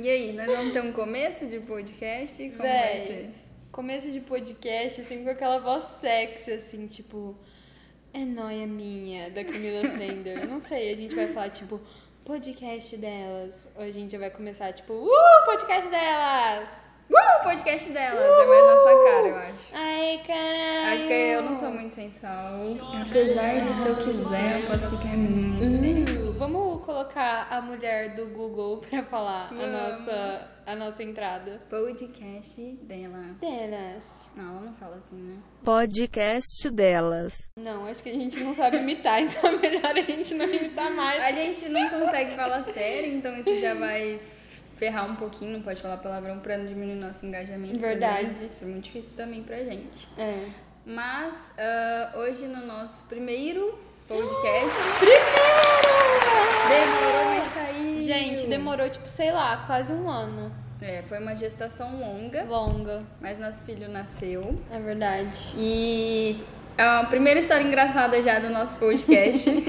E aí, nós vamos ter um começo de podcast? Como vai Véi, ser? começo de podcast, assim, com aquela voz sexy, assim, tipo... É nóia minha, da Camila Frender. Não sei, a gente vai falar, tipo, podcast delas. Ou a gente já vai começar, tipo, uh, podcast delas! Uh, podcast delas! É mais nossa cara, eu acho. Ai, caralho! Acho que eu não sou muito sensual. Apesar de, se eu quiser, eu posso ficar muito. Uh, colocar a mulher do Google pra falar a nossa, a nossa entrada. Podcast delas. Delas. Não, ela não fala assim, né? Podcast delas. Não, acho que a gente não sabe imitar, então é melhor a gente não imitar mais. A gente não consegue falar sério, então isso já vai ferrar um pouquinho, não pode falar palavrão pra não diminuir nosso engajamento. Verdade. também. Isso é muito difícil também pra gente. É. Mas ah, hoje no nosso primeiro podcast. Demorou, mas saiu. Gente, demorou, tipo, sei lá, quase um ano. É, foi uma gestação longa, Longa. mas nosso filho nasceu. É verdade. E é a primeira história engraçada já do nosso podcast.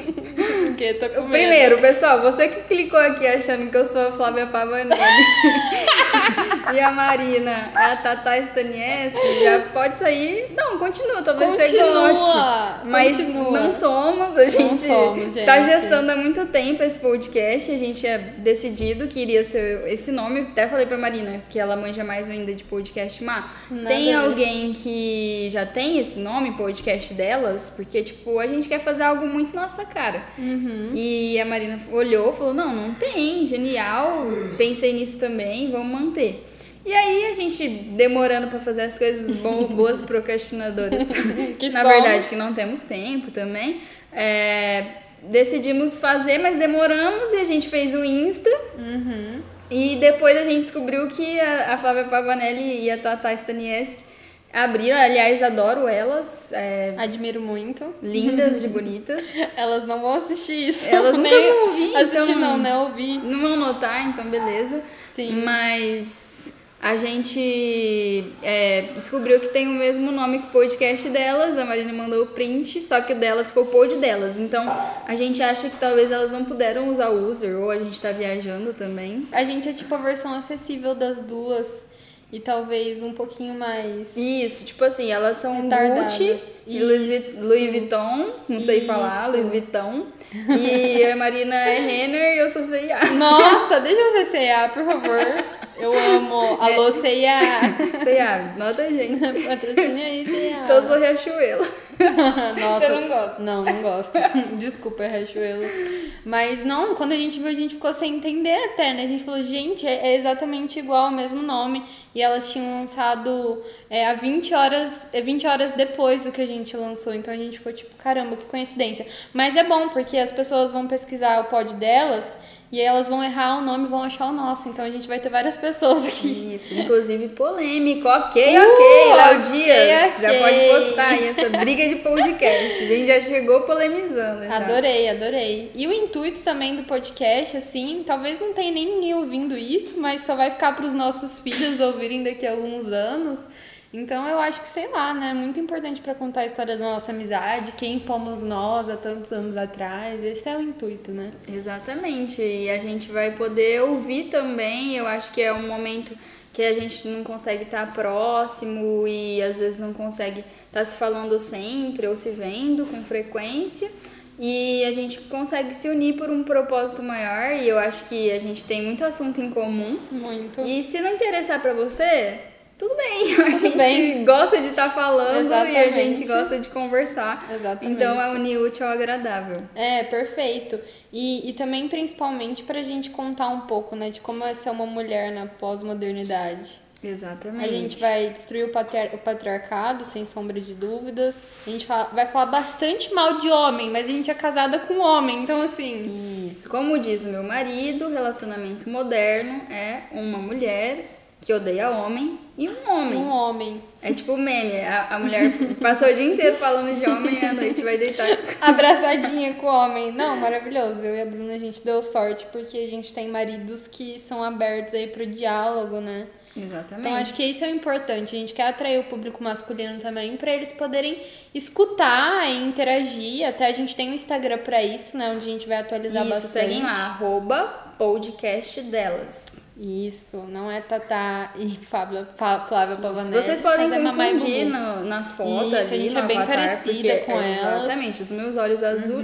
Porque tô com medo. primeiro, pessoal, você que clicou aqui achando que eu sou a Flávia Pavanelli e a Marina é a Tata Stanieski, já pode sair. Não, continua, talvez você Continua, goste. Mas continua. não somos, a gente, somos, tá gente. gestando há muito tempo esse podcast. A gente tinha decidido que iria ser esse nome. Até falei pra Marina que ela manja mais ainda de podcast. Má, Nada tem alguém que já tem esse nome, podcast delas? Porque, tipo, a gente quer fazer algo muito nossa cara. Uhum. E a Marina olhou e falou: Não, não tem, genial, pensei nisso também, vamos manter. E aí a gente demorando pra fazer as coisas bom, boas procrastinadoras, Que na somos. verdade que não temos tempo também, é, decidimos fazer, mas demoramos e a gente fez o Insta. Uhum. E depois a gente descobriu que a, a Flávia Pavanelli e a Tata Stanieski abriram, aliás, adoro elas, é, Admiro muito. lindas de bonitas. Elas não vão assistir isso. Elas nem vão ouvir, Assistir então- não, né? Ouvir. Não vão notar, então beleza. Sim. Mas a gente é, descobriu que tem o mesmo nome que o podcast delas. A Marina mandou o print, só que o delas ficou pod delas. Então a gente acha que talvez elas não puderam usar o user, ou a gente tá viajando também. A gente é tipo a versão acessível das duas. E talvez um pouquinho mais. Isso, tipo assim, elas são. Gucci e Louis. Louis Vuitton, não sei Isso. falar, Louis Vuitton. E a Marina é Renner e eu sou C&A. Nossa, deixa eu ser C&A, por favor. Eu amo. Alô, C&A. C&A, nota a gente. Patrocínio aí. Então eu sou Riachuelo. Nossa. Você não gosta? Não, não gosto. Desculpa, é Riachuelo. Mas não, quando a gente viu, a gente ficou sem entender até, né? A gente falou, gente, é, é exatamente igual, o mesmo nome. E elas tinham lançado é, há 20 horas, é 20 horas depois do que a gente lançou. Então a gente ficou tipo, caramba, que coincidência. Mas é bom, porque as pessoas vão pesquisar o pod delas e aí elas vão errar o nome e vão achar o nosso. Então a gente vai ter várias pessoas aqui. Isso, inclusive polêmico. Ok, Uh, ok, Léo Dias. Já ok. pode postar aí essa briga de podcast. A gente já chegou polemizando. Já. Adorei, adorei. E o intuito também do podcast, assim, talvez não tenha nem ninguém ouvindo isso, mas só vai ficar para os nossos filhos ouvirem daqui a alguns anos. Então eu acho que, sei lá, né? Muito importante para contar a história da nossa amizade, quem fomos nós há tantos anos atrás. Esse é o intuito, né? Exatamente. E a gente vai poder ouvir também. Eu acho que é um momento que a gente não consegue estar próximo e às vezes não consegue estar se falando sempre ou se vendo com frequência. E a gente consegue se unir por um propósito maior. E eu acho que a gente tem muito assunto em comum. Muito. E se não interessar pra você, tudo bem. A gente bem. gosta de estar falando e a Exatamente. gente gosta de conversar. Exatamente. Então é unir útil ao agradável. É, perfeito. E, e também, principalmente, pra gente contar um pouco, né, de como é ser uma mulher na pós-modernidade. Exatamente. A gente vai destruir o, patriar- o patriarcado, sem sombra de dúvidas. A gente fala- vai falar bastante mal de homem, mas a gente é casada com homem, então assim. Isso. Como diz o meu marido, relacionamento moderno é uma mulher que odeia homem e um homem. Um homem. É tipo meme. A, a mulher passou o dia inteiro falando de homem e à noite vai deitar. Abraçadinha com o homem. Não, maravilhoso. Eu e a Bruna, a gente deu sorte porque a gente tem maridos que são abertos aí pro diálogo, né? Exatamente. Então acho que isso é importante. A gente quer atrair o público masculino também para eles poderem escutar e interagir. Até a gente tem um Instagram para isso, né? Onde a gente vai atualizar Isso, bastante. seguem lá, arroba podcast delas. Isso, não é Tatá e Fábio, Fá- Flávia Pavanelli. Vocês podem é Mamãe confundir Bubu. na, na foto Isso, a ali, gente no é bem avatar, parecida com é, elas. Uhum. Exatamente, os meus olhos azul,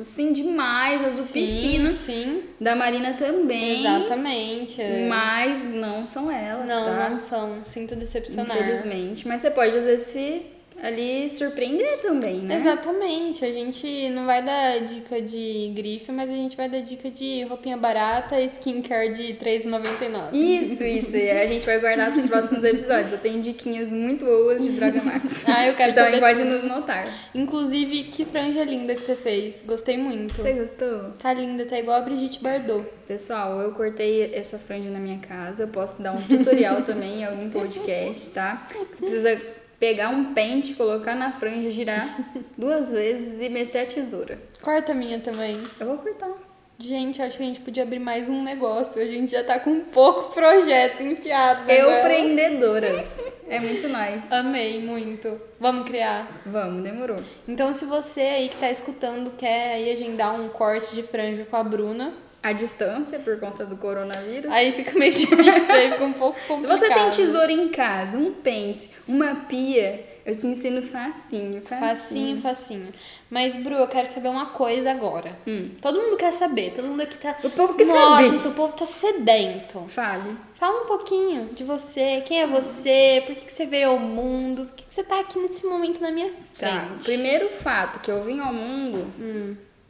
sim, demais, azul Sim, piscina. Sim, Da Marina também. exatamente. é. Mas não são elas, Não, tá? não são. Sinto decepcionar. Infelizmente. Mas você pode, às vezes, se ali surpreender também, né? Exatamente, a gente não vai dar dica de grife, mas a gente vai dar dica de roupinha barata e skincare de R$3,99. Isso, isso. E a gente vai guardar para os próximos episódios. Eu tenho diquinhas muito boas de Droga Max. Ah, eu quero então saber pode nos notar. Inclusive, que franja linda que você fez. Gostei muito. Você gostou? Tá linda, tá igual a Brigitte Bardot. Pessoal, eu cortei essa franja na minha casa. Eu posso dar um tutorial também em algum podcast, tá? Você precisa pegar um pente, colocar na franja, girar duas vezes e meter a tesoura. Corta a minha também. Eu vou cortar. Gente, acho que a gente podia abrir mais um negócio. A gente já tá com um pouco projeto enfiado. Eu goela. empreendedoras. É muito nice. Amei muito. Vamos criar. Vamos, demorou. Então, se você aí que tá escutando quer aí agendar um corte de franja com a Bruna, A distância por conta do coronavírus. aí fica meio difícil, aí fica um pouco Se complicado. você tem tesoura em casa, um pente, uma pia, eu te ensino facinho, facinho. Facinho, facinho. Mas, Bru, eu quero saber uma coisa agora. Todo mundo quer saber, todo mundo aqui tá. O povo quer Nossa, saber. o povo tá sedento. Fale. Fala um pouquinho de você, quem é você, por que, que você veio ao mundo, por que, que você tá aqui nesse momento na minha Tá. frente. Primeiro fato que eu vim ao mundo,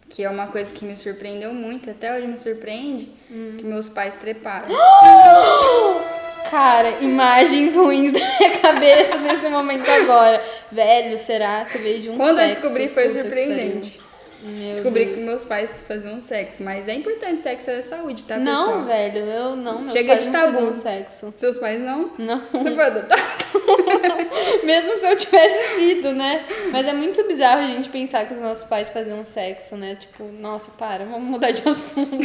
que é uma coisa que me surpreendeu muito, até hoje me surpreende, que meus pais treparam. Cara, imagens ruins da minha cabeça nesse momento agora. Velho, será? Você veio de um Quando eu sexo? descobri foi surpreendente. Meu Descobri Deus. que meus pais faziam sexo, mas é importante sexo é saúde, tá, Não, pessoal? velho, eu não. Chega de tabu. sexo. Seus pais não? Não. Você foi adotado? Mesmo se eu tivesse sido, né? Mas é muito bizarro a gente pensar que os nossos pais faziam sexo, né? Tipo, nossa, para, vamos mudar de assunto.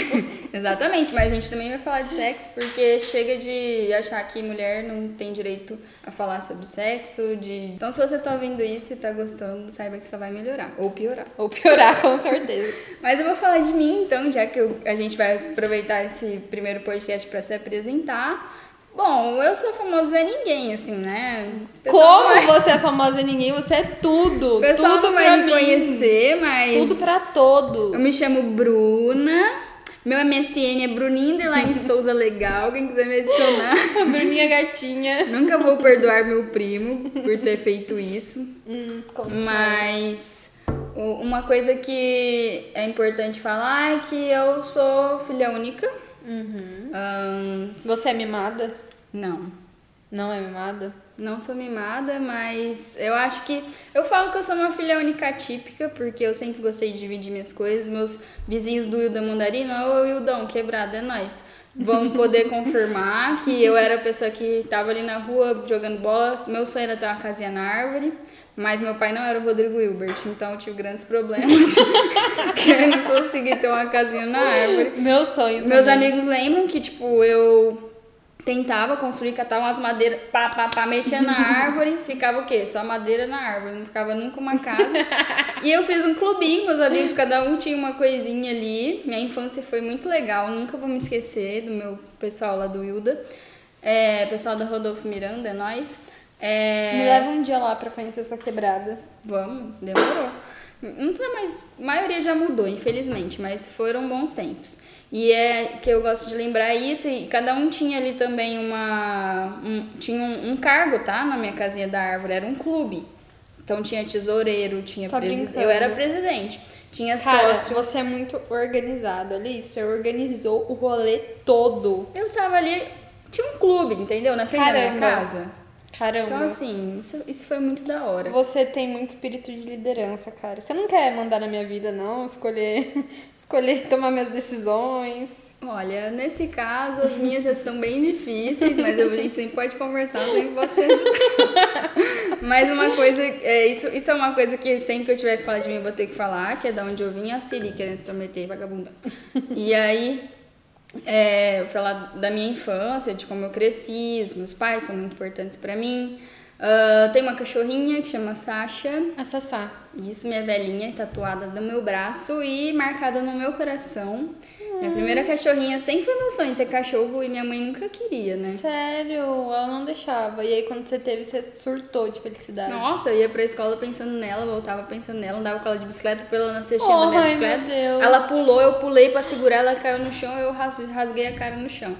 Exatamente, mas a gente também vai falar de sexo porque chega de achar que mulher não tem direito a falar sobre sexo, de... Então se você tá ouvindo isso e tá gostando, saiba que só vai melhorar ou piorar. Ou piorar, com certeza. Mas eu vou falar de mim então, já que eu- a gente vai aproveitar esse primeiro podcast pra se apresentar. Bom, eu sou famosa Zé Ninguém, assim, né? Como vai- você é famosa em ninguém, você é tudo. O pessoal tudo não pra vai me mim. conhecer, mas... Tudo pra todos. Eu me chamo Bruna. Meu MSN é Bruninha Souza Legal. Quem quiser me adicionar. Bruninha gatinha. Nunca vou perdoar meu primo por ter feito isso. Hum, Mas uma coisa que é importante falar é que eu sou filha única. Uhum. Ahn, Você é mimada? não. Não é mimada? Não sou mimada, mas eu acho que. Eu falo que eu sou uma filha única atípica, porque eu sempre gostei de dividir minhas coisas. Meus vizinhos do Hilda Mandarina, ô Hildão, quebrado, é nóis. Vão poder confirmar que eu era a pessoa que tava ali na rua jogando bola. Meu sonho era ter uma casinha na árvore, mas meu pai não era o Rodrigo Hilbert, então eu tive grandes problemas. que eu não consegui ter uma casinha na árvore. Meu sonho Meus também. amigos lembram que, tipo, eu tentava construir, catar umas madeiras, pá, pá, pá, metia na árvore, ficava o quê? Só madeira na árvore, não ficava nunca uma casa. e eu fiz um clubinho, meus amigos, cada um tinha uma coisinha ali. Minha infância foi muito legal, nunca vou me esquecer do meu pessoal lá do Hilda. É, pessoal da Rodolfo Miranda, é nóis. É, Me leva um dia lá pra conhecer sua quebrada. Vamos, demorou. Não tá mais. A maioria já mudou, infelizmente, mas foram bons tempos. E é que eu gosto de lembrar isso, e cada um tinha ali também uma. um- tinha um, um cargo, tá? Na minha casinha da árvore, era um clube. Então tinha tesoureiro, tinha Tá. Eu era presidente. Tinha Cara, sócio. você é muito organizado, Alice. Você organizou o rolê todo. Eu tava ali. Tinha um clube, entendeu? Na frente da minha Caramba. casa. Caramba. Então, assim, isso, isso foi muito da hora. Você tem muito espírito de liderança, cara. Você não quer mandar na minha vida, não? Escolher, escolher tomar minhas decisões. Olha, nesse caso, as minhas já estão bem difíceis, mas eu- a gente sempre pode conversar, eu sempre posso te ajudar. Mas uma coisa, é, isso, isso é uma coisa que sempre que eu tiver que falar de mim, eu vou ter que falar, que é da onde eu vim, a Siri querendo se intrometer, vagabunda. E aí, é, falar da minha infância, de como eu cresci, os meus pais são muito importantes pra mim. Ah, tem uma cachorrinha que chama Sasha, A Sassá. isso, minha velhinha, tatuada no meu braço e marcada no meu coração. Minha primeira cachorrinha sempre foi meu sonho ter cachorro e minha mãe nunca queria, né? Sério, ela não deixava. E aí quando você teve, você surtou de felicidade. Nossa, eu ia pra escola pensando nela, voltava pensando nela, andava com ela de bicicleta pra ela não assistir na minha Ai, bicicleta. meu Deus. Ela pulou, eu pulei pra segurar, ela caiu no chão, eu ras- rasguei a cara no chão.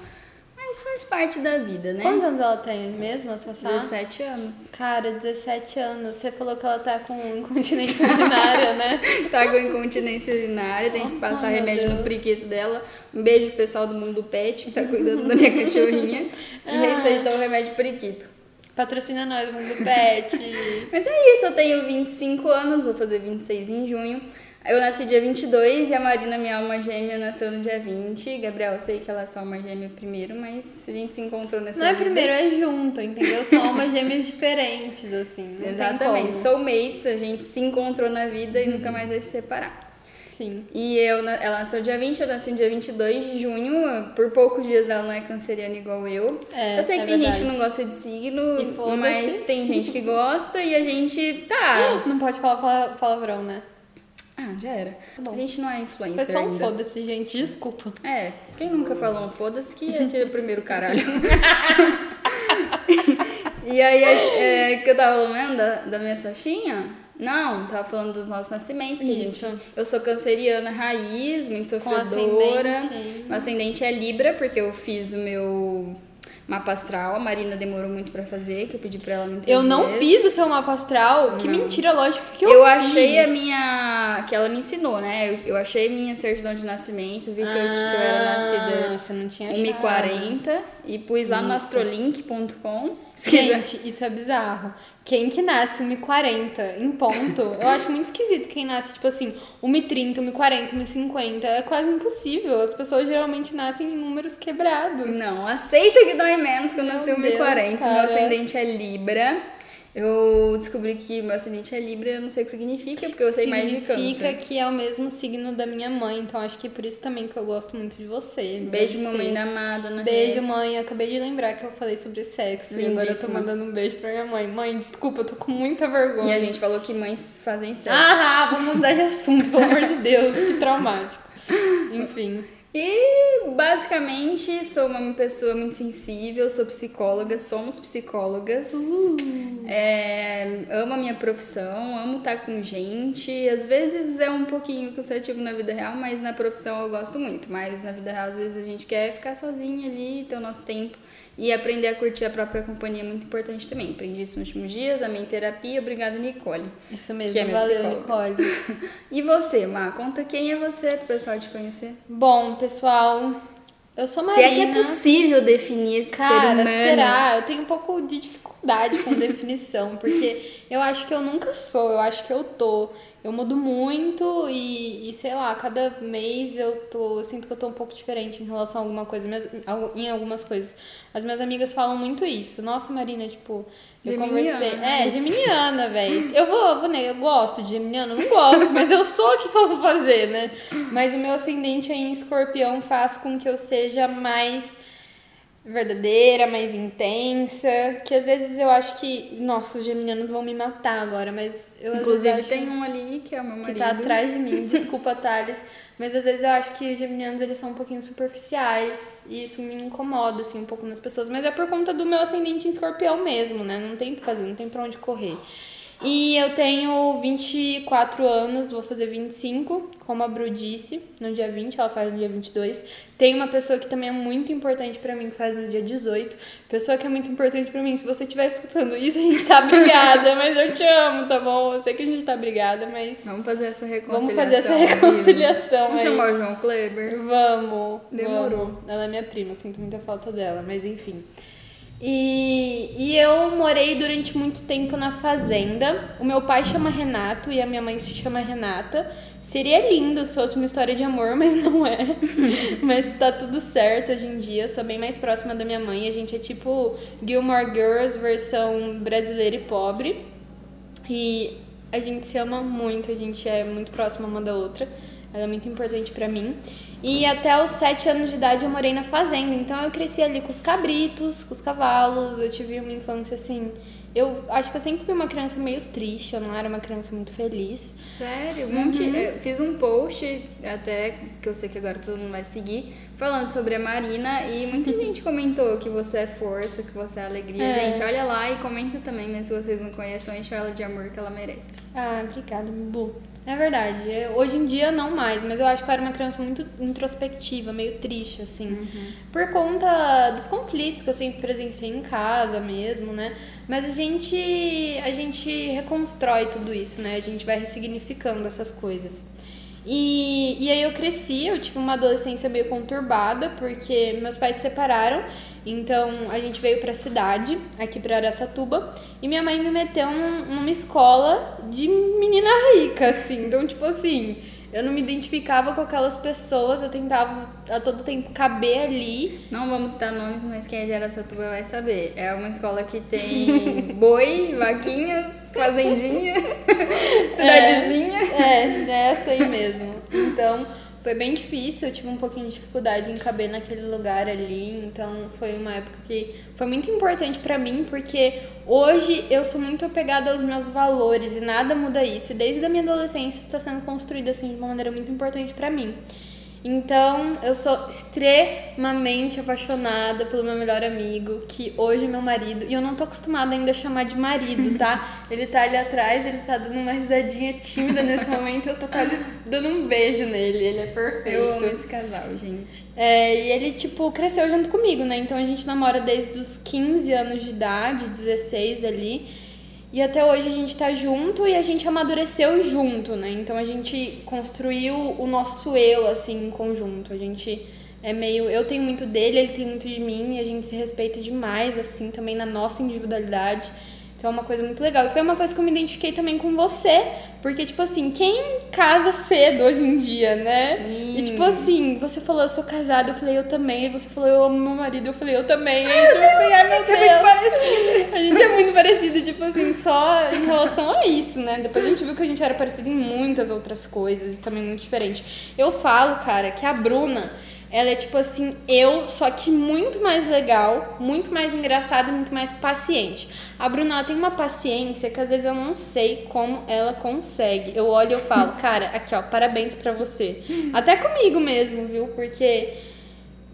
Mas faz parte da vida, né? Quantos anos ela tem mesmo, a Sassá? 17 anos. Cara, 17 anos. Você falou que ela tá com incontinência urinária, né? Tá com incontinência urinária, tem que passar Oh, remédio no Deus. periquito dela. Um beijo pro pessoal do mundo do pet que tá cuidando da minha cachorrinha. E receitou o remédio periquito. Patrocina nós, Mundo Pet. Mas é isso, eu tenho 25 anos, vou fazer 26 em junho. Eu nasci dia 22 e a Marina, minha alma gêmea, nasceu no dia 20. Gabriel, eu sei que ela é sua alma gêmea primeiro, mas a gente se encontrou nessa Não é vida. primeiro, é junto, entendeu? São almas gêmeas diferentes, assim. Exatamente, soulmates, a gente se encontrou na vida e nunca mais vai se separar. Sim. E eu, ela nasceu dia 20, eu nasci no dia 22 de junho. Por poucos dias ela não é canceriana igual eu. É, eu sei que é tem gente verdade. que não gosta de signo, E mas tem gente que gosta e a gente tá. Não pode falar pala- palavrão, né? Ah, já era. bom. A gente não é Foi influencer só um foda-se, gente. Desculpa. É, quem nunca falou um foda-se que atira primeiro caralho. e aí, é, que eu tava falando da, da minha Sachinha? Não, tava falando dos nossos nascimentos, que a Isso. gente. Eu sou canceriana raiz, muito Com sofredora. ascendente. Meu ascendente é Libra, porque eu fiz o meu mapa astral. A Marina demorou muito pra fazer, que eu pedi pra ela muitas Eu não vezes. fiz o seu mapa astral. Que Não. mentira, lógico que eu, Eu, fiz. achei a minha. que ela me ensinou, né? Eu, eu achei minha certidão de nascimento, vi que, eu, que eu era Ah, nascida Você não tinha achado. 1h40 e pus lá no astrolink.com. Gente, isso é bizarro. Quem que nasce 1h40 em ponto? Eu acho muito esquisito quem nasce, tipo assim, 1h30, 1h40, 1h50. É quase impossível. As pessoas geralmente nascem em números quebrados. Não, aceita que dói menos que eu nasci em Deus, 1h40. Meu ascendente é Libra. Eu descobri que meu ascendente é Libra, eu não sei o que significa, porque eu sei mais de Significa câncer. que é o mesmo signo da minha mãe, então acho que é por isso também que eu gosto muito de você. Beijo, Deve mamãe ser. da amada, Ana Beijo, mãe. Eu acabei de lembrar que eu falei sobre sexo e agora eu tô Lindíssima. mandando um beijo pra minha mãe. Mãe, desculpa, eu tô com muita vergonha. E a gente falou que mães fazem sexo. Ah, vamos mudar de assunto, pelo amor de Deus, que traumático. Enfim. E basicamente sou uma pessoa muito sensível, sou psicóloga, somos psicólogas. É, amo a minha profissão, amo estar com gente. Às vezes é um pouquinho cansativo na vida real, mas na profissão eu gosto muito. Mas na vida real, às vezes a gente quer ficar sozinha ali, ter o nosso tempo. E aprender a curtir a própria companhia é muito importante também. Aprendi isso nos últimos dias, a minha terapia. Obrigada, Nicole. Isso mesmo, é valeu. Nicole. E você, Má? Conta quem é você pro pessoal te conhecer. Bom, pessoal, eu sou Se Marina. é que é possível definir esse ser Cara, humano. será? Eu tenho um pouco de dificuldade com definição, porque eu acho que eu nunca sou, eu acho que eu tô. Eu mudo muito e, e, sei lá, cada mês eu tô. Eu sinto que eu tô um pouco diferente em relação a alguma coisa, minhas- em algumas coisas. As minhas amigas falam muito isso. Nossa, Marina, tipo, eu Geminiana, conversei. né? É, geminiana, velho. Eu vou, vou ne- eu gosto de geminiana, não gosto, mas eu sou o que eu vou fazer, né? Mas o meu ascendente em escorpião faz com que eu seja mais verdadeira, mais intensa, que às vezes eu acho que, nossa, os geminianos vão me matar agora, mas eu Inclusive acho tem um ali que é o meu que marido. tá atrás de mim, desculpa, Thales, mas às vezes eu acho que os geminianos eles são um pouquinho superficiais e isso me incomoda assim um pouco nas pessoas, mas é por conta do meu ascendente em escorpião mesmo, né? Não tem o que fazer, não tem pra onde correr. E eu tenho 24 anos, vou fazer 25, como a Bru disse, no dia 20, ela faz no dia 22. Tem uma pessoa que também é muito importante pra mim, que faz no dia 18. Pessoa que é muito importante pra mim, se você estiver escutando isso, a gente tá brigada, mas eu te amo, tá bom? Eu sei que a gente tá brigada, mas Vamos fazer essa reconciliação. vamos fazer essa reconciliação Vamos aí. chamar o João Kleber. Vamos. Demorou. vamos. Ela é minha prima, sinto muita falta dela, mas enfim. E, e eu morei durante muito tempo na fazenda. O meu pai chama Renato e a minha mãe se chama Renata. Seria lindo se fosse uma história de amor, mas não é. mas tá tudo certo hoje em dia. Eu sou bem mais próxima da minha mãe. A gente é tipo Gilmore Girls versão brasileira e pobre. E a gente se ama muito, a gente é muito próxima uma da outra. Ela é muito importante pra mim. E até os sete anos de idade eu morei na fazenda, então eu cresci ali com os cabritos, com os cavalos, eu tive uma infância assim. Eu acho que eu sempre fui uma criança meio triste, eu não era uma criança muito feliz. Sério? Um monte, eu fiz um post, até que eu sei que agora todo mundo vai seguir, falando sobre a Marina e muita gente comentou que você é força, que você é alegria. É. Gente, olha lá e comenta também, mas se vocês não conhecem, enche ela de amor que ela merece. Ah, obrigada, Bu. É verdade. Hoje em dia não mais, mas eu acho que eu era uma criança muito introspectiva, meio triste, assim. Por conta dos conflitos que eu sempre presenciei em casa mesmo, né? Mas a gente, a gente reconstrói tudo isso, né? A gente vai ressignificando essas coisas. E, e aí eu cresci, eu tive uma adolescência meio conturbada, porque meus pais se separaram, então a gente veio pra cidade, aqui pra Araçatuba, e minha mãe me meteu num- numa escola de menina rica, assim. Então, tipo assim, eu não me identificava com aquelas pessoas, eu tentava a todo tempo caber ali. Não vamos citar nomes, mas quem é de Araçatuba vai saber. É uma escola que tem boi, vaquinhas, fazendinha, cidadezinha. É, nessa aí mesmo. Então, foi bem difícil, eu tive um pouquinho de dificuldade em caber naquele lugar ali, então foi uma época que foi muito importante pra mim, porque hoje eu sou muito apegada aos meus valores e nada muda isso. E desde a minha adolescência está sendo construído assim de uma maneira muito importante pra mim. Então, eu sou extremamente apaixonada pelo meu melhor amigo, que hoje é meu marido, e eu não tô acostumada ainda a chamar de marido, tá? Ele tá ali atrás, ele tá dando uma risadinha tímida nesse momento, eu tô quase dando um beijo nele, ele é perfeito. Eu amo esse casal, gente. É, e ele, tipo, cresceu junto comigo, né? Então a gente namora desde os 15 anos de idade, 16 ali. E até hoje a gente tá junto e a gente amadureceu junto, né? Então a gente construiu o nosso eu, assim, em conjunto. A gente é meio. Eu tenho muito dele, ele tem muito de mim, e a gente se respeita demais, assim, também na nossa individualidade. Então é uma coisa muito legal. E foi uma coisa que eu me identifiquei também com você. Porque, tipo assim, quem casa cedo hoje em dia, né? Sim. E tipo assim, você falou, eu sou casada, eu falei, eu também. E você falou, eu amo meu marido, eu falei, eu também. E, tipo assim, ai meu Deus. A gente é muito parecido, tipo assim, só em relação a isso, né? Depois a gente viu que a gente era parecido em muitas outras coisas e também muito diferente. Eu falo, cara, que a Bruna, ela é tipo assim, eu, só que muito mais legal, muito mais engraçada e muito mais paciente. A Bruna ela tem uma paciência que às vezes eu não sei como ela consegue. Eu olho e eu falo, cara, aqui ó, parabéns pra você. Até comigo mesmo, viu? Porque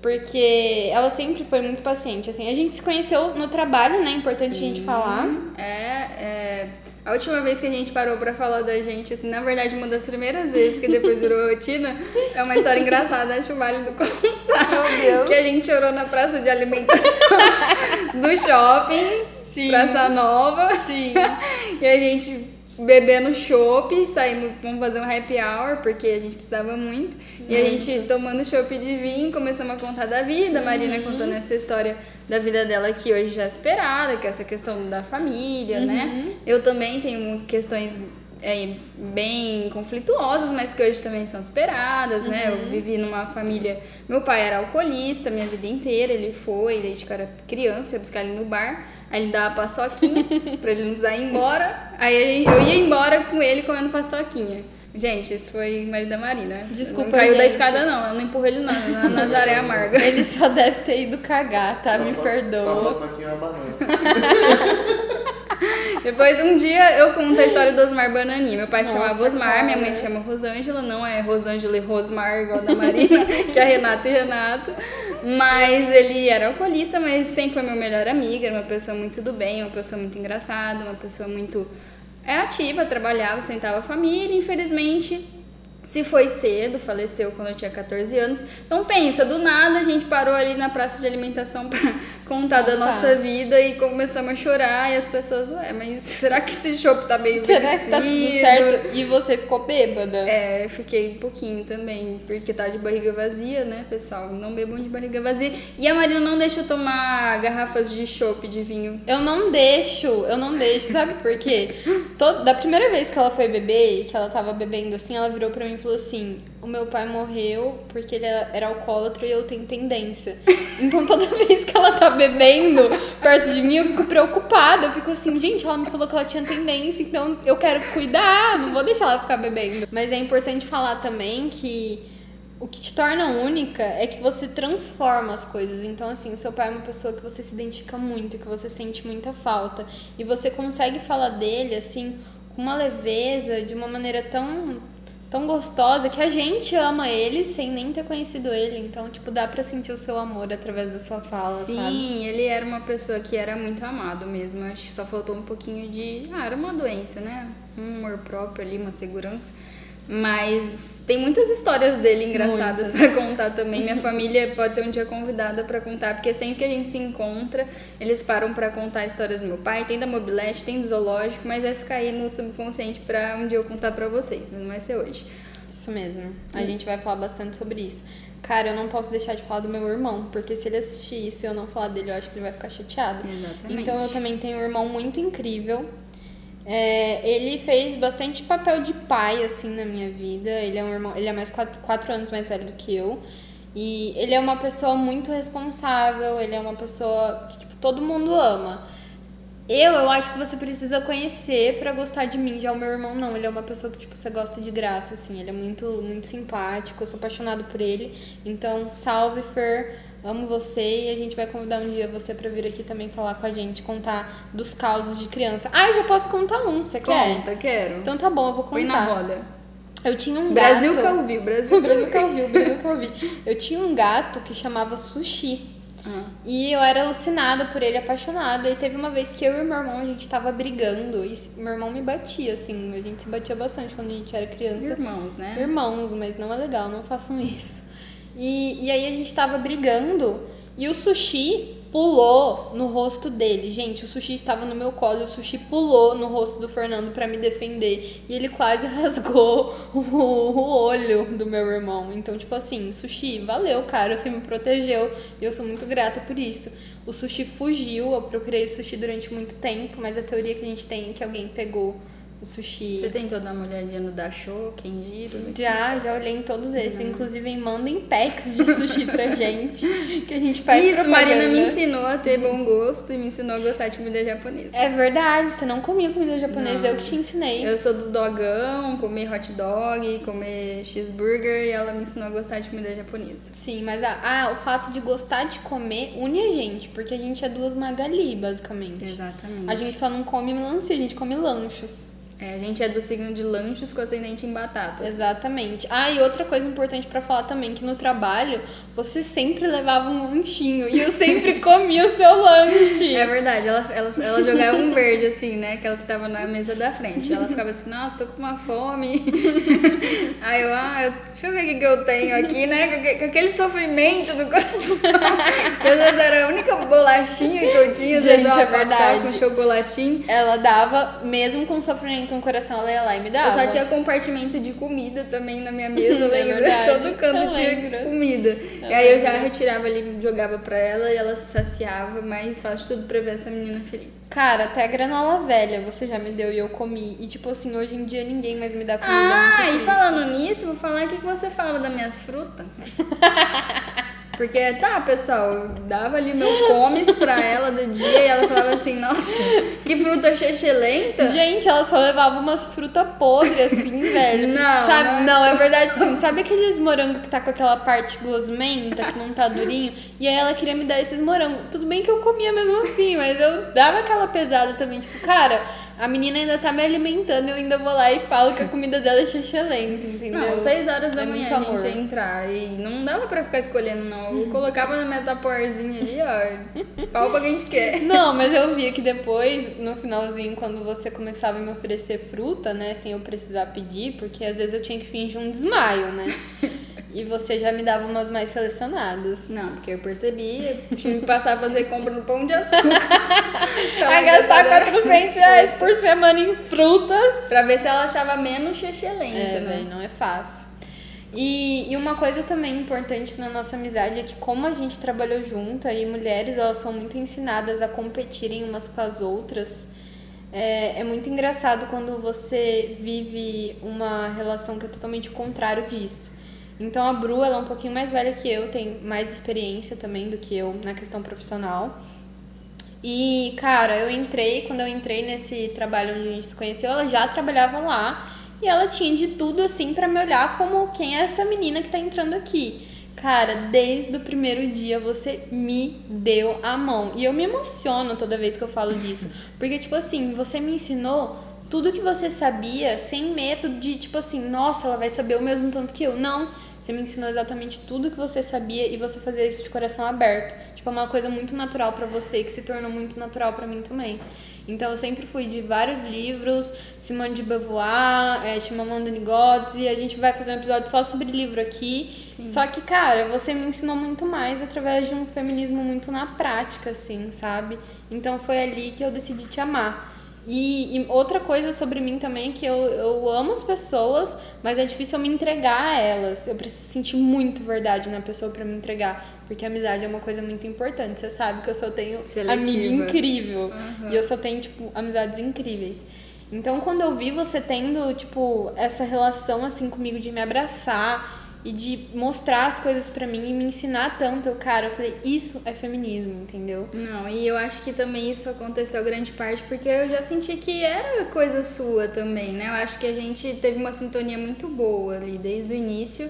porque ela sempre foi muito paciente. Assim, a gente se conheceu no trabalho, né? Importante a gente falar. É, é, a última vez que a gente parou pra falar da gente, assim, na verdade, uma das primeiras vezes que depois virou rotina, é uma história engraçada, acho válido contar. Meu Deus. Que a gente chorou na praça de alimentação do shopping, Sim. Praça Nova. Sim. E a gente bebendo chopp, saímos, vamos fazer um happy hour, porque a gente precisava muito. E a gente tomando chopp de vinho, começamos a contar da vida, a Marina contando essa história da vida dela que hoje já é esperada, que é essa questão da família, né? Eu também tenho questões é, bem conflituosas, mas que hoje também são esperadas, né? Eu vivi numa família. Meu pai era alcoolista minha vida inteira, ele foi, desde que eu era criança, eu ia buscar ele no bar. Aí ele dava paçoquinha pra ele não precisar ir embora. Aí eu ia embora com ele comendo paçoquinha. Gente, esse foi o marido da Marina. Desculpa, Não caiu da gente. escada, não. Ela não empurrou ele, não. Na Nazaré Amarga. Ele só deve ter ido cagar, tá? Me Tá perdoa. passando aqui uma banana. Depois, um dia, eu conto a história do Osmar Bananinha. Meu pai Nossa, chamava Osmar, minha mãe cara. chama Rosângela. Não é Rosângela e Rosmar, igual da Marina, que é Renata e Renato. Mas ele era alcoolista, mas sempre foi meu melhor amigo. Era uma pessoa muito do bem, uma pessoa muito engraçada, uma pessoa muito é, ativa, trabalhava, sentava a família. Infelizmente, se foi cedo, faleceu quando eu tinha 14 anos. Então pensa, do nada a gente parou ali na praça de alimentação contar da Contar. nossa vida e começamos a chorar e as pessoas, ué, mas será que esse chopp tá meio Será que tá tudo vencido?" certo? E você ficou bêbada? É, fiquei um pouquinho também, porque tá de barriga vazia, né, pessoal? Não bebam de barriga vazia. E a Marina não deixa eu tomar garrafas de chopp de vinho. Eu não deixo, eu não deixo, sabe por quê? Todo, da primeira vez que ela foi beber, que ela tava bebendo assim, ela virou pra mim e falou assim: O meu pai morreu porque ele era alcoólatra e eu tenho tendência. Então toda vez que ela tá bebendo perto de mim, eu fico preocupada. Eu fico assim, gente, ela me falou que ela tinha tendência, então eu quero cuidar, não vou deixar ela ficar bebendo. Mas é importante falar também que o que te torna única é que você transforma as coisas. Então, assim, o seu pai é uma pessoa que você se identifica muito, que você sente muita falta. E você consegue falar dele, assim, com uma leveza, de uma maneira tão, tão gostosa, que a gente ama ele sem nem ter conhecido ele. Então, tipo, dá pra sentir o seu amor através da sua fala, Sim, sabe? ele era uma pessoa que era muito amado mesmo. Acho que só faltou um pouquinho de. Ah, era uma doença, né? Um amor próprio ali, uma segurança. Mas tem muitas histórias dele engraçadas pra contar também. Minha família pode ser um dia convidada pra contar, porque sempre que a gente se encontra, eles param pra contar histórias do meu pai. Tem da mobilete, tem do zoológico, mas vai ficar aí no subconsciente pra um dia eu contar pra vocês, mas não vai ser hoje. Isso mesmo. A gente vai falar bastante sobre isso. Cara, eu não posso deixar de falar do meu irmão, porque se ele assistir isso e eu não falar dele, eu acho que ele vai ficar chateado. Exatamente. Então eu também tenho um irmão muito incrível. É, ele fez bastante papel de pai, assim, na minha vida. Ele é um irmão, ele é mais quatro, quatro anos mais velho do que eu. E ele é uma pessoa muito responsável, ele é uma pessoa que, tipo, todo mundo ama. Eu, eu acho que você precisa conhecer pra gostar de mim. Já o meu irmão, não. Ele é uma pessoa que, tipo, você gosta de graça, assim. Ele é muito, muito simpático. Eu sou apaixonado por ele. Então, salve, Fer. Amo você e a gente vai convidar um dia você pra vir aqui também falar com a gente, contar dos causos de criança. Ah, eu já posso contar um, você quer? Conta, quero. Então tá bom, eu vou contar. Põe na roda. Eu tinha um Brasil gato. que ouviu, Brasil O Brasil que ouviu, o Brasil que. Eu tinha um gato que chamava Sushi. Ah. E eu era alucinada por ele, apaixonada. E teve uma vez que eu e meu irmão, a gente tava brigando. E meu irmão me batia, assim. A gente se batia bastante quando a gente era criança. Irmãos, né? Irmãos, mas não é legal, não façam isso. E, e aí a gente tava brigando e o sushi pulou no rosto dele. Gente, o sushi estava no meu colo e o sushi pulou no rosto do Fernando pra me defender. E ele quase rasgou o, o olho do meu irmão. Então, tipo assim, sushi, valeu, cara, você me protegeu e eu sou muito grata por isso. O sushi fugiu, eu procurei o sushi durante muito tempo, mas a teoria que a gente tem é que alguém pegou o sushi. Você tentou dar uma olhadinha no Dasho, Kenjiro? Já, já olhei em todos esses. Inclusive, mandem packs de sushi pra gente, que a gente faz Isso, propaganda. Marina me ensinou a ter bom gosto e me ensinou a gostar de comida japonesa. É verdade, você não comia comida japonesa, Não. eu que te ensinei. Eu sou do dogão, comer hot dog, comer cheeseburger e ela me ensinou a gostar de comida japonesa. Sim, mas a- ah, o fato de gostar de comer une a gente, porque a gente é duas Magali, basicamente. Exatamente. A gente só não come melancia, a gente come lanchos. É, a gente é do signo de lanchos com ascendente em batatas. Exatamente. Ah, e outra coisa importante pra falar também, que no trabalho você sempre levava um lanchinho e eu sempre comia o seu lanche. É verdade, ela, ela, ela jogava um verde assim, né? Que ela estava na mesa da frente. Ela ficava assim, nossa, tô com uma fome. Aí eu, ah, eu- deixa eu ver o que, que eu tenho aqui, né? Com aque- Com aquele sofrimento no coração. Às vezes era a única bolachinha que eu tinha, às vezes ela é verdade. com chocolatinho. Ela dava, mesmo com sofrimento no coração, ela ia lá e me dava. Eu só tinha compartimento de comida também na minha mesa, eu É lembro. Todo canto Eu tinha lembro. comida. e aí eu já retirava ali, jogava pra ela e ela se saciava, mas faço tudo pra ver essa menina feliz. Cara, até a granola velha você já me deu e eu comi. E tipo assim, hoje em dia ninguém mais me dá comida. Ah, muito e triste. falando nisso, vou falar o que você falava das minhas frutas. Porque, tá, pessoal, eu dava ali meu comes pra ela do dia e ela falava assim, nossa, que fruta chechelenta. Gente, ela só levava umas frutas podres assim, velho. Não, Sabe? não é. Não, é verdade sim. Sabe aqueles morangos que tá com aquela parte gosmenta, que não tá durinho? E aí ela queria me dar esses morangos. Tudo bem que eu comia mesmo assim, mas eu dava aquela pesada também. Tipo, cara, a menina ainda tá me alimentando e eu ainda vou lá e falo que a comida dela é chechelenta, entendeu? Não, seis horas da É manhã muito a gente ia entrar e não dava pra ficar escolhendo, não. Eu colocava na metaporzinha ali, ó, pau pra quem a gente quer. Não, mas eu via que depois, no finalzinho, quando você começava a me oferecer fruta, né, sem eu precisar pedir, porque às vezes eu tinha que fingir um desmaio, né? E você já me dava umas mais selecionadas. Não, porque eu percebi, eu tive que passar a fazer compra no pão de açúcar. Vai gastar ela- 400 reais por semana em frutas. Pra ver se ela achava menos chechelenta, É, né? velho, não é fácil. E, e uma coisa também importante na nossa amizade é que como a gente trabalhou junto, aí mulheres elas são muito ensinadas a competirem umas com as outras. É, é muito engraçado quando você vive uma relação que é totalmente o contrário disso. Então a Bru, ela é um pouquinho mais velha que eu, tem mais experiência também do que eu na questão profissional. E, cara, eu entrei, quando eu entrei nesse trabalho onde a gente se conheceu, ela já trabalhava lá. e ela tinha de tudo assim para me olhar como quem é essa menina que tá entrando aqui. Cara, desde o primeiro dia você me deu a mão. E eu me emociono toda vez que eu falo disso. Porque, tipo assim, você me ensinou tudo que você sabia sem medo de, tipo assim, nossa, ela vai saber o mesmo tanto que eu. Não. Você me ensinou exatamente tudo que você sabia e você fazia isso de coração aberto. Tipo, é uma coisa muito natural para você que se tornou muito natural para mim também. Então eu sempre fui de vários livros, Simone de Beauvoir, é, Chimamanda Ngozi, a gente vai fazer um episódio só sobre livro aqui. Sim. Só que, cara, você me ensinou muito mais através de um feminismo muito na prática, assim, sabe? Então foi ali que eu decidi te amar. E, e, outra coisa sobre mim também é que eu, eu amo as pessoas, mas é difícil eu me entregar a elas. Eu preciso sentir muito verdade na pessoa para me entregar. Porque amizade é uma coisa muito importante. Você sabe que eu só tenho Seletiva. amiga incrível. Uhum. E eu só tenho, tipo, amizades incríveis. Então, quando eu vi você tendo, tipo, essa relação, assim, comigo de me abraçar e de mostrar as coisas para mim e me ensinar tanto, eu, cara, eu falei, isso é feminismo, entendeu? Não, e eu acho que também isso aconteceu grande parte porque eu já senti que era coisa sua também, né? Eu acho que a gente teve uma sintonia muito boa ali desde o início.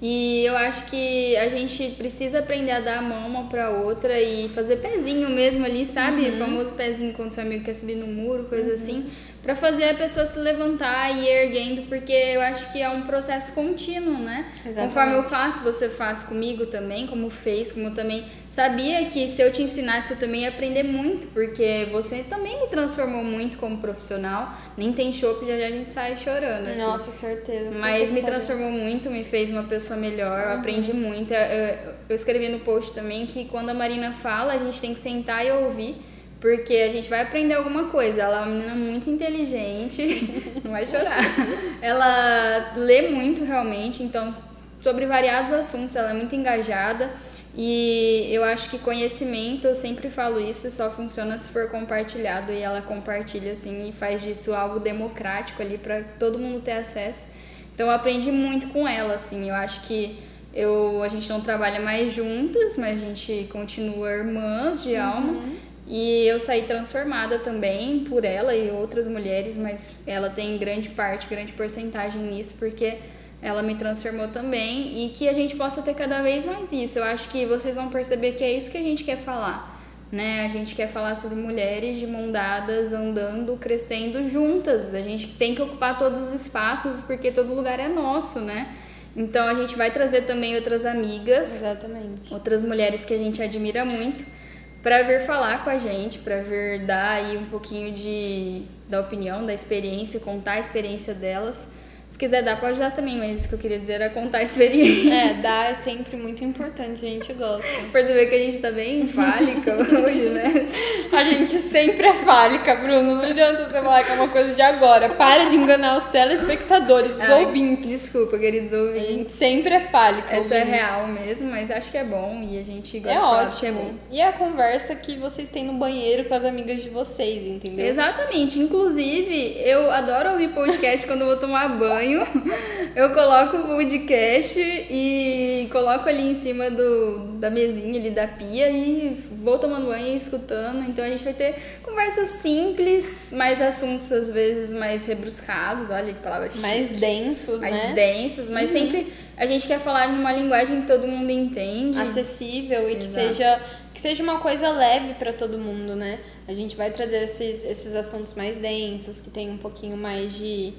E eu acho que a gente precisa aprender a dar a mão uma pra outra e fazer pezinho mesmo ali, sabe? Uhum. O famoso pezinho quando seu amigo quer subir no muro, coisa uhum. assim para fazer a pessoa se levantar e ir erguendo, porque eu acho que é um processo contínuo, né? Exatamente. Conforme eu faço, você faz comigo também, como fez, como eu também sabia que se eu te ensinasse eu também ia aprender muito, porque você também me transformou muito como profissional. Nem tem chope, já já a gente sai chorando. Aqui. Nossa, certeza. Mas me transformou muito, me fez uma pessoa melhor, eu uhum. aprendi muito. Eu, eu escrevi no post também que quando a Marina fala, a gente tem que sentar e ouvir porque a gente vai aprender alguma coisa. Ela é uma menina muito inteligente, não vai chorar. Ela lê muito realmente, então sobre variados assuntos, ela é muito engajada. E eu acho que conhecimento, eu sempre falo isso, só funciona se for compartilhado e ela compartilha assim e faz disso algo democrático ali para todo mundo ter acesso. Então eu aprendi muito com ela, assim. Eu acho que eu, a gente não trabalha mais juntas, mas a gente continua irmãs de alma. Uhum. E eu saí transformada também por ela e outras mulheres, mas ela tem grande parte, grande porcentagem nisso, porque ela me transformou também e que a gente possa ter cada vez mais isso. Eu acho que vocês vão perceber que é isso que a gente quer falar, né? A gente quer falar sobre mulheres de mão dadas, andando, crescendo juntas. A gente tem que ocupar todos os espaços porque todo lugar é nosso, né? Então a gente vai trazer também outras amigas, Exatamente. outras mulheres que a gente admira muito para vir falar com a gente, para vir dar aí um pouquinho de da opinião, da experiência, contar a experiência delas. Se quiser dar, pode dar também, mas o que eu queria dizer era contar a experiência. É, dar é sempre muito importante, a gente gosta. Perceber que a gente tá bem fálica hoje, né? A gente sempre é fálica, Bruno. Não adianta você falar que é uma coisa de agora. Para de enganar os telespectadores, os ouvintes. Desculpa, queridos ouvintes. A gente sempre é fálica. Essa é ouvintes. é real mesmo, mas acho que é bom e a gente gosta é de falar ótimo. é bom. E a conversa que vocês têm no banheiro com as amigas de vocês, entendeu? Exatamente. Inclusive, eu adoro ouvir podcast quando eu vou tomar banho banho, eu coloco o podcast e coloco ali em cima do, da mesinha ali da pia e vou tomando banho e escutando. Então a gente vai ter conversas simples, mais assuntos às vezes mais rebruscados, olha que palavra Mais densos, mais né? Mais densos, mas uhum. sempre a gente quer falar numa linguagem que todo mundo entende. Acessível e que seja, que seja uma coisa leve para todo mundo, né? A gente vai trazer esses, esses assuntos mais densos, que tem um pouquinho mais de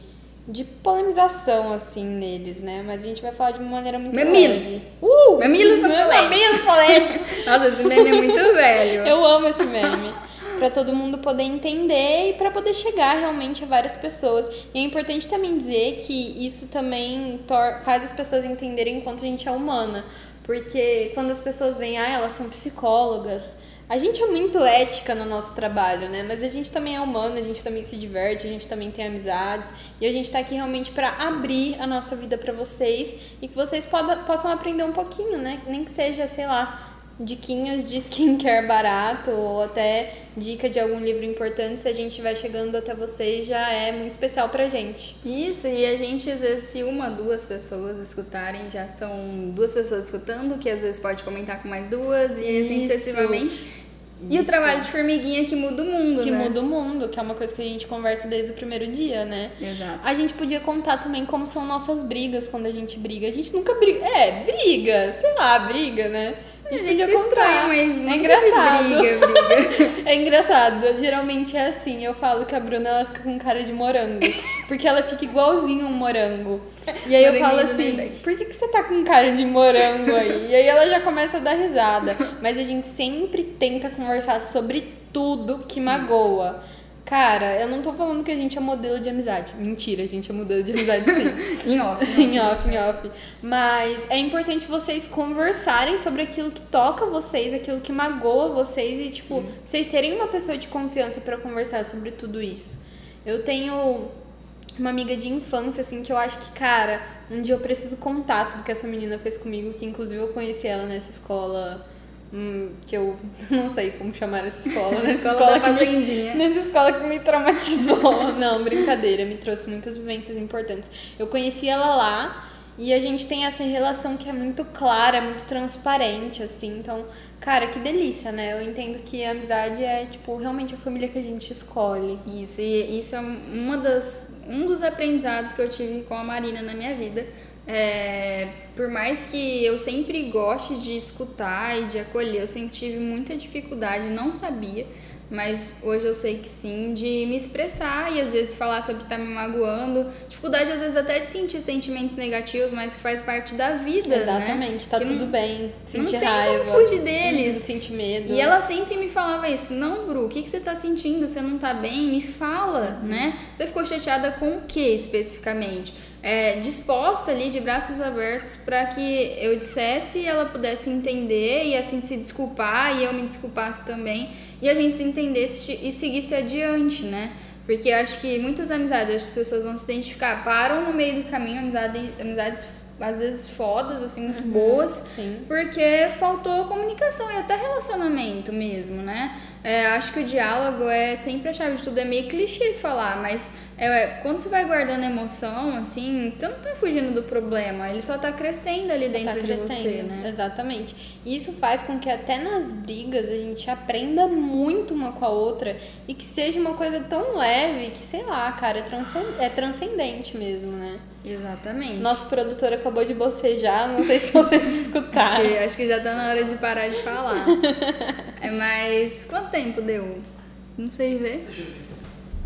de polemização, assim, neles, né? Mas a gente vai falar de uma maneira muito Mamilos! Uh! Mamilos Mamilos polêmicos! Nossa, esse meme é muito velho. Eu amo esse meme. para todo mundo poder entender e para poder chegar realmente a várias pessoas. E é importante também dizer que isso também faz as pessoas entenderem quanto a gente é humana. Porque quando as pessoas veem, ah, elas são psicólogas, a gente é muito ética no nosso trabalho, né? Mas a gente também é humano, a gente também se diverte, a gente também tem amizades. E a gente tá aqui realmente para abrir a nossa vida para vocês e que vocês poda, possam aprender um pouquinho, né? Nem que seja, sei lá, diquinhas de skincare barato ou até dica de algum livro importante, se a gente vai chegando até vocês, já é muito especial pra gente. Isso, e a gente, às vezes, se uma, duas pessoas escutarem, já são duas pessoas escutando, que às vezes pode comentar com mais duas, e assim sucessivamente. E o Isso. trabalho de formiguinha que muda o mundo, Que né? muda o mundo, que é uma coisa que a gente conversa desde o primeiro dia, né? Exato. A gente podia contar também como são nossas brigas quando a gente briga. A gente nunca briga. É, briga, sei lá, briga, né? A gente, podia se contar. estranha, mas é engraçado. Briga, briga. É engraçado. Geralmente é assim. Eu falo que a Bruna ela fica com cara de morango. Porque ela fica igualzinho um morango. E aí eu falo do assim: por que, que você tá com cara de morango aí? E aí ela já começa a dar risada. Mas a gente sempre tenta conversar sobre tudo que magoa. Cara, eu não tô falando que a gente é modelo de amizade. Mentira, a gente é modelo de amizade sim. em off. em off, em off. Mas é importante vocês conversarem sobre aquilo que toca vocês, aquilo que magoa vocês e, tipo, vocês terem uma pessoa de confiança pra conversar sobre tudo isso. Eu tenho uma amiga de infância, assim, que eu acho que, cara, um dia eu preciso contar tudo que essa menina fez comigo, que inclusive eu conheci ela nessa escola. Hum, que eu não sei como chamar essa escola, nessa Escola da que me-. Nessa escola que me traumatizou. Não, brincadeira, me trouxe muitas vivências importantes. Eu conheci ela lá e a gente tem essa relação que é muito clara, muito transparente, assim. Então, cara, que delícia, né? Eu entendo que a amizade é, tipo, realmente a família que a gente escolhe. Isso, e isso é uma das, um dos aprendizados que eu tive com a Marina na minha vida. É, por mais que eu sempre goste de escutar e de acolher, eu sempre tive muita dificuldade, não sabia, mas hoje eu sei que sim, de me expressar e às vezes falar sobre o que tá me magoando. Dificuldade às vezes até de sentir sentimentos negativos, mas que faz parte da vida, né? Exatamente, tá Que tudo não- bem. Sentir não tem raiva. como fugir deles. Uhum, sentir medo. E ela sempre me falava isso, não, Bru, o que, que você tá sentindo? Você não tá bem? Me fala, né? Você ficou chateada com o que especificamente? É, disposta ali, de braços abertos, para que eu dissesse e ela pudesse entender e assim se desculpar e eu me desculpasse também e a gente se entendesse e seguisse adiante, né? Porque eu acho que muitas amizades, as pessoas vão se identificar, param no meio do caminho, amizade, amizades às vezes fodas, assim, muito boas, Sim. porque faltou comunicação e até relacionamento mesmo, né? É, acho que o diálogo é sempre a chave de tudo, é meio clichê falar, mas é, quando você vai guardando emoção, assim, você não tá fugindo do problema, ele só tá crescendo ali Só dentro tá de crescendo, você, né? Exatamente. E isso faz com que até nas brigas a gente aprenda muito uma com a outra e que seja uma coisa tão leve que, sei lá, cara, é, transcen- é transcendente mesmo, né? Exatamente. Nosso produtor acabou de bocejar, não sei se vocês acho, escutaram. que, acho que já tá na hora de parar de falar. é, mas quanto tempo deu? Não sei ver.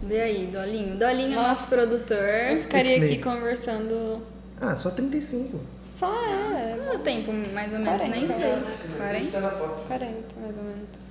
Vê aí, Dolinho. Dolinho é nosso produtor. Eu ficaria It's aqui me. conversando. Ah, só 35. Só é, Quanto tempo, mais ou menos? Nem 40. sei. 40? Tá na foto. 40 mais ou menos.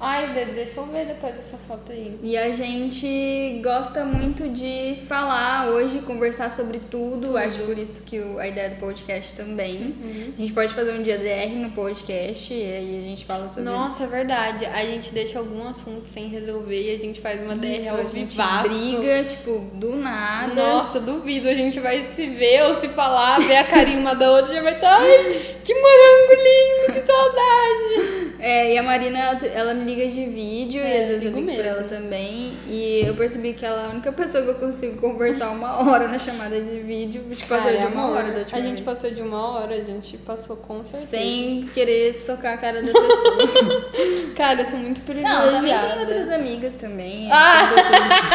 Ai, de- deixa eu ver depois essa foto aí. E a gente gosta muito de falar hoje, conversar sobre tudo. Acho por isso que o- a ideia do podcast também. Uhum. A gente pode fazer um dia DR no podcast e aí a gente fala sobre Nossa, é verdade. A gente deixa algum assunto sem resolver e a gente faz uma DR isso. ao A gente vivaço. briga, tipo, do nada. Nossa, duvido. A gente vai se ver ou se falar, ver a carinha uma da outra e já vai estar. Ai, que morango lindo, que saudade. É, e a Marina, ela me liga de vídeo É, e às vezes eu ligo ligo pra ela mesmo. também. E eu percebi que ela é a única pessoa que eu consigo conversar uma hora na chamada de vídeo. Acho que passou Cara, de uma amor, hora da última A gente vez. passou de uma hora, a gente passou com certeza. Sem querer socar a cara da pessoa. Cara, eu sou muito privilegiada. Não, também tem outras amigas também. Ah!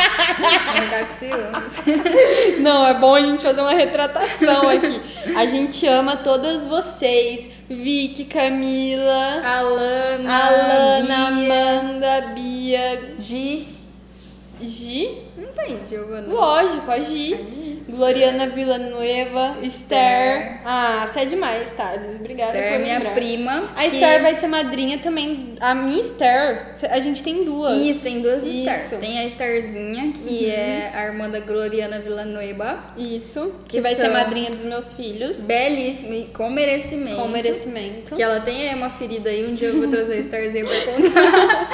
Com ciúmes. Não, é bom a gente fazer uma retratação aqui. A gente ama todas vocês. Vicky, Camila, Alana, Alana, Bia, Amanda, Bia, Gi. Gi, Não tem Giovana. lógico, a Gi, Gloriana Villanueva, Esther. Ah, você é demais, Thales. Obrigada Esther, por minha lembrar. prima. A que- Esther vai ser madrinha também. A minha Esther, a gente tem duas. Isso, tem duas Esther. Isso. Uhum. Tem a Estherzinha, que é a irmã da Gloriana Villanueva. Isso, que, Que vai ser madrinha dos meus filhos. Belíssima e com merecimento. Com merecimento. Que ela tem aí uma ferida aí, um dia eu vou trazer a Estherzinha pra contar.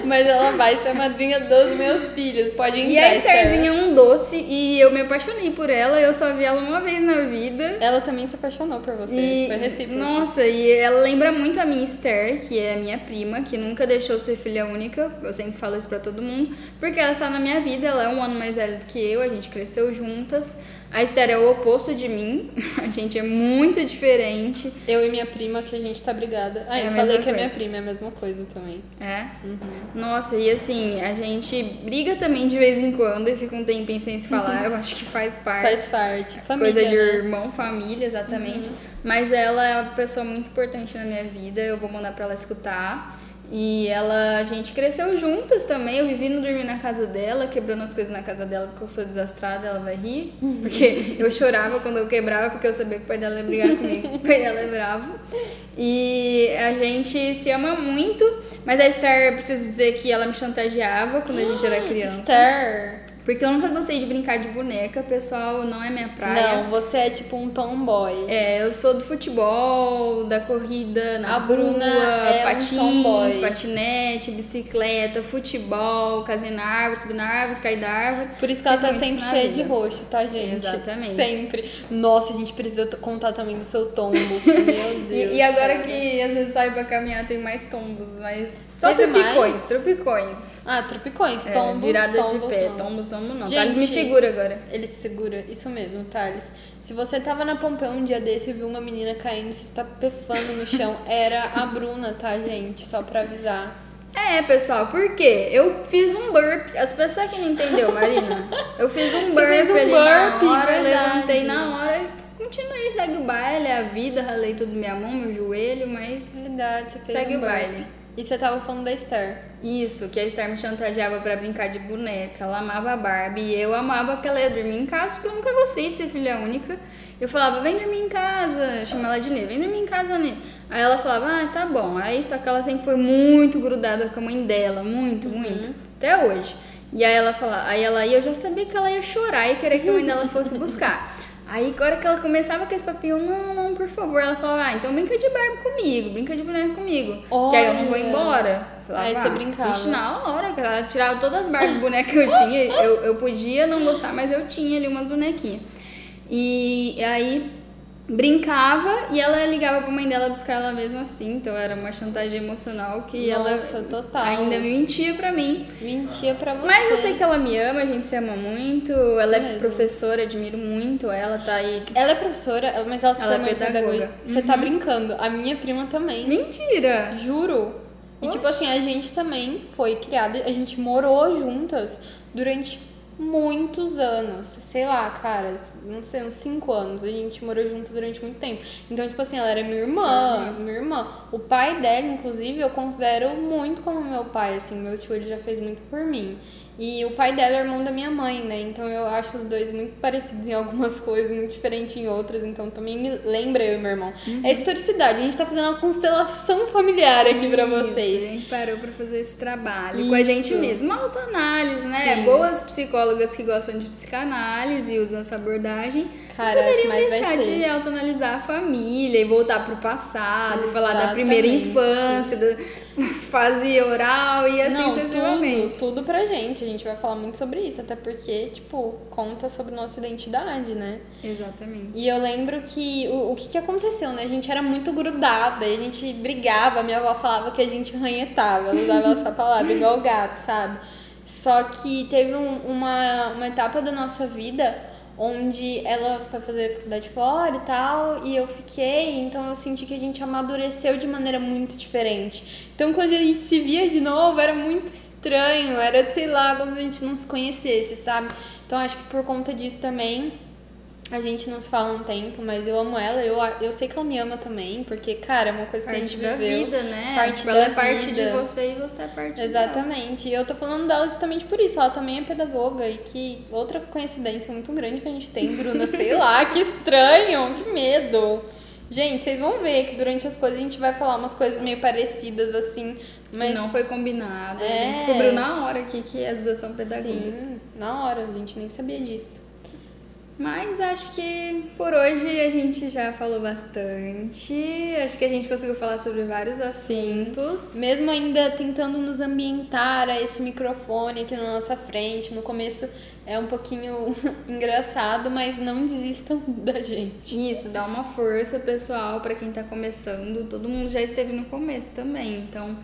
Mas ela vai ser madrinha dos meus filhos. Pode entrar, E a Esther. Estherzinha é um doce e eu me apaixonei por ela. Eu só vi ela uma vez na vida. Ela também se apaixonou por você. E, Foi recíproco. nossa, e ela lembra muito a minha Esther, que é a minha prima, que nunca deixou ser filha única. Eu sempre falo isso pra todo mundo, porque ela está na minha vida, ela é um ano mais velha do que eu, a gente cresceu juntas. A Esther é o oposto de mim. A gente é muito diferente. Eu e minha prima, que a gente tá brigada. Ah, É eu falei que a minha prima é a mesma coisa também. É? Nossa, e assim, a gente briga também de vez em quando e fica um tempinho sem se falar. Eu acho que faz parte. Faz parte. Família, Coisa de né? irmão, família, exatamente. Mas ela é uma pessoa muito importante na minha vida. Eu vou mandar pra ela escutar. E ela, a gente cresceu juntas também. Eu vivi no dormir na casa dela, quebrando as coisas na casa dela porque eu sou desastrada, ela vai rir. Porque eu chorava quando eu quebrava, porque eu sabia que o pai dela ia brigar comigo. O pai dela é bravo. E a gente se ama muito. Mas a Esther, preciso dizer que ela me chantageava quando a gente era criança. Esther. Porque eu nunca gostei de brincar de boneca, pessoal, não é minha praia. Não, você é tipo um tomboy. É, eu sou do futebol, da corrida na A Bruna rua, é um patins, tomboy. patinete, bicicleta, futebol, casinha na árvore, subir na árvore, cair da árvore. Por isso que ela tá sempre cheia de vida. roxo, tá, gente? Exatamente. Sempre. Nossa, a gente precisa contar também do seu tombo. Meu Deus. E, e agora cara. que às vezes sai pra caminhar tem mais tombos, mas só Teve tropicões, mais? tropicões. Ah, tropicões, É, tombos, viradas tombos, de pé, não. tombo, tombo não. Gente, Thales me segura agora. Ele te segura, isso mesmo, Thales. Se você tava na Pompeu um dia desse e viu uma menina caindo, se está pefando no chão, era a Bruna, tá, gente? Só pra avisar. É, pessoal, por quê? Eu fiz um burp. As pessoas que não entendeu, Marina. Eu fiz um burp fez um ali burp, na hora, verdade. levantei na hora e continuei, segue o baile, a vida, ralei tudo minha mão, meu joelho, mas Verdade, você fez Segue um o baile. E você tava falando da Esther. isso, que a Esther me chantageava pra brincar de boneca. Ela amava a Barbie e eu amava que ela ia dormir em casa, porque eu nunca gostei de ser filha única. Eu falava, vem dormir em casa, eu chamava ela de Nê, vem dormir em casa, Nê. Aí ela falava, ah, tá bom. Aí só que ela sempre foi muito grudada com a mãe dela, muito, muito, até hoje. E aí ela falava, aí ela ia, eu já sabia que ela ia chorar e querer que a mãe dela fosse buscar. Aí, a hora que ela começava com esse papinho, não, não, por favor, ela falava, ah, então brinca de Barbie comigo, brinca de boneca comigo, que aí eu não vou Olha. embora. Falava, Aí você ah, brincava. vixe, na hora, que ela tirava todas as Barbie bonecas que eu tinha, eu, eu podia não gostar, mas eu tinha ali umas bonequinhas. E aí brincava e ela ligava pra mãe dela buscar ela mesmo assim, então era uma chantagem emocional que Nossa, ela total. ainda mentia pra mim. Mentia pra você. Mas eu sei que ela me ama, a gente se ama muito, ela é mesmo. professora, admiro muito ela, tá aí. Ela é professora, mas ela se Ela é formou pedagoga. Uhum. Você tá brincando. A minha prima também. Mentira! Juro. E tipo assim, a gente também foi criada, a gente morou juntas durante muitos anos. Sei lá, cara, não sei, uns cinco anos. A gente morou junto durante muito tempo. Então, tipo assim, ela era minha irmã, minha irmã. O pai dela, inclusive, eu considero muito como meu pai, assim. Meu tio, ele já fez muito por mim. E o pai dela é irmão da minha mãe, né? Então eu acho os dois muito parecidos em algumas coisas, muito diferentes em outras. Então também me lembra eu e meu irmão. É historicidade, a gente tá fazendo uma constelação familiar aqui pra Isso, vocês. A gente parou pra fazer esse trabalho com a Isso. gente mesma, autoanálise, né? Sim. Boas psicólogas que gostam de psicanálise e usam essa abordagem Cara, poderiam deixar de autoanalisar a família e voltar pro passado, e falar da primeira Exatamente. infância, da fase oral e assim Não, sucessivamente. tudo, tudo pra gente. A gente vai falar muito sobre isso, até porque, tipo, conta sobre nossa identidade, né? Exatamente. E eu lembro que o, o que, que aconteceu, né? A gente era muito grudada, e a gente brigava. Minha avó falava que a gente ranhetava, ela usava essa palavra, igual gato, sabe? Só que teve um- uma, uma etapa da nossa vida onde ela foi fazer faculdade fora e tal, e eu fiquei, então eu senti que a gente amadureceu de maneira muito diferente. Então quando a gente se via de novo, era muito estranho, era, sei lá, se a gente não se conhecesse, sabe? Então acho que por conta disso também a gente não se fala um tempo, mas eu amo ela. Eu, eu sei que ela me ama também, porque, cara, é uma coisa que a Parte gente da viveu. vida, né? Parte Tipo, ela da é parte de você e você é parte dela. Exatamente. E eu tô falando dela justamente por isso. Ela também é pedagoga e que outra coincidência muito grande que a gente tem, Bruna, sei lá, que estranho, que medo. Gente, vocês vão ver que durante as coisas a gente vai falar umas coisas meio parecidas assim, Mas mas não foi combinado. A É. gente descobriu na hora aqui que as duas são pedagogas. sim, na hora, a gente nem sabia disso. Mas acho que por hoje a gente já falou bastante. Acho que a gente conseguiu falar sobre vários assuntos. Mesmo ainda tentando nos ambientar a esse microfone aqui na nossa frente, no começo é um pouquinho engraçado, mas não desistam da gente. Isso, dá uma força, pessoal, pra quem tá começando. Todo mundo já esteve no começo também. Então,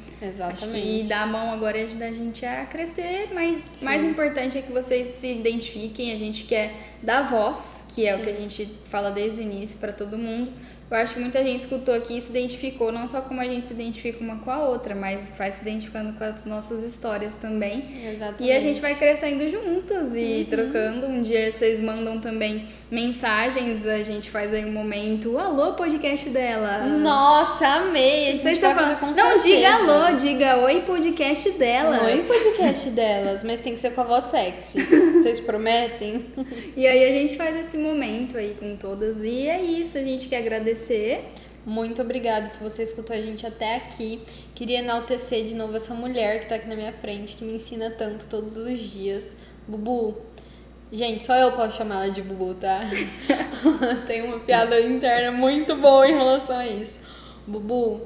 acho que dar a mão agora ajuda a gente a crescer. Mas mais importante é que vocês se identifiquem. A gente quer da voz, que é o Sim. que a gente fala desde o início para todo mundo. Eu acho que muita gente escutou aqui e se identificou, não só como a gente se identifica uma com a outra, mas vai se identificando com as nossas histórias também. Exatamente. E a gente vai crescendo juntos e Uhum. trocando. Um dia vocês mandam também mensagens, a gente faz aí um momento. Alô, podcast dela. Nossa, amei! A gente Vocês estão falando. com Não, certeza. diga alô, diga oi, podcast delas. Oi, podcast delas, mas tem que ser com a voz sexy. Vocês prometem? E aí a gente faz esse momento aí com todas. E é isso, a gente quer agradecer. Muito obrigada se você escutou a gente até aqui. Queria enaltecer de novo essa mulher que tá aqui na minha frente, que me ensina tanto todos os dias. Bubu. Gente, só eu posso chamar ela de Bubu, tá? Tem uma piada interna muito boa em relação a isso. Bubu,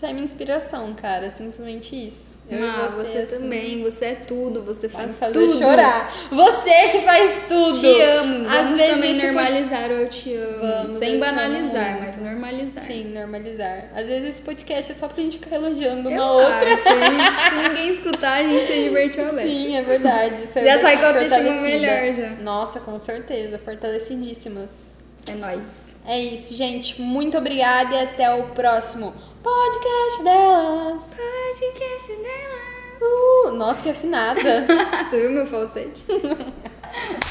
você é minha inspiração, cara. Simplesmente isso. Eu ah, você, você, assim, também, você é tudo, você faz fazer tudo. chorar. Você que faz tudo. Te amo. Às Vamos vezes também normalizar o eu te amo. Vamos, Sem banalizar, amo. mas normalizar. Sim, normalizar. Às vezes esse podcast é só pra gente ficar elogiando uma Eu outra. acho. Se ninguém escutar, a gente se divertiu a. Sim, é verdade. Saiu Já daqui sai com a autoestima melhor, já. Nossa, com certeza. Fortalecidíssimas. É nóis. É isso, gente. Muito obrigada e até o próximo podcast delas. Podcast dela. Uh, nossa, que afinada. Você viu meu falsete?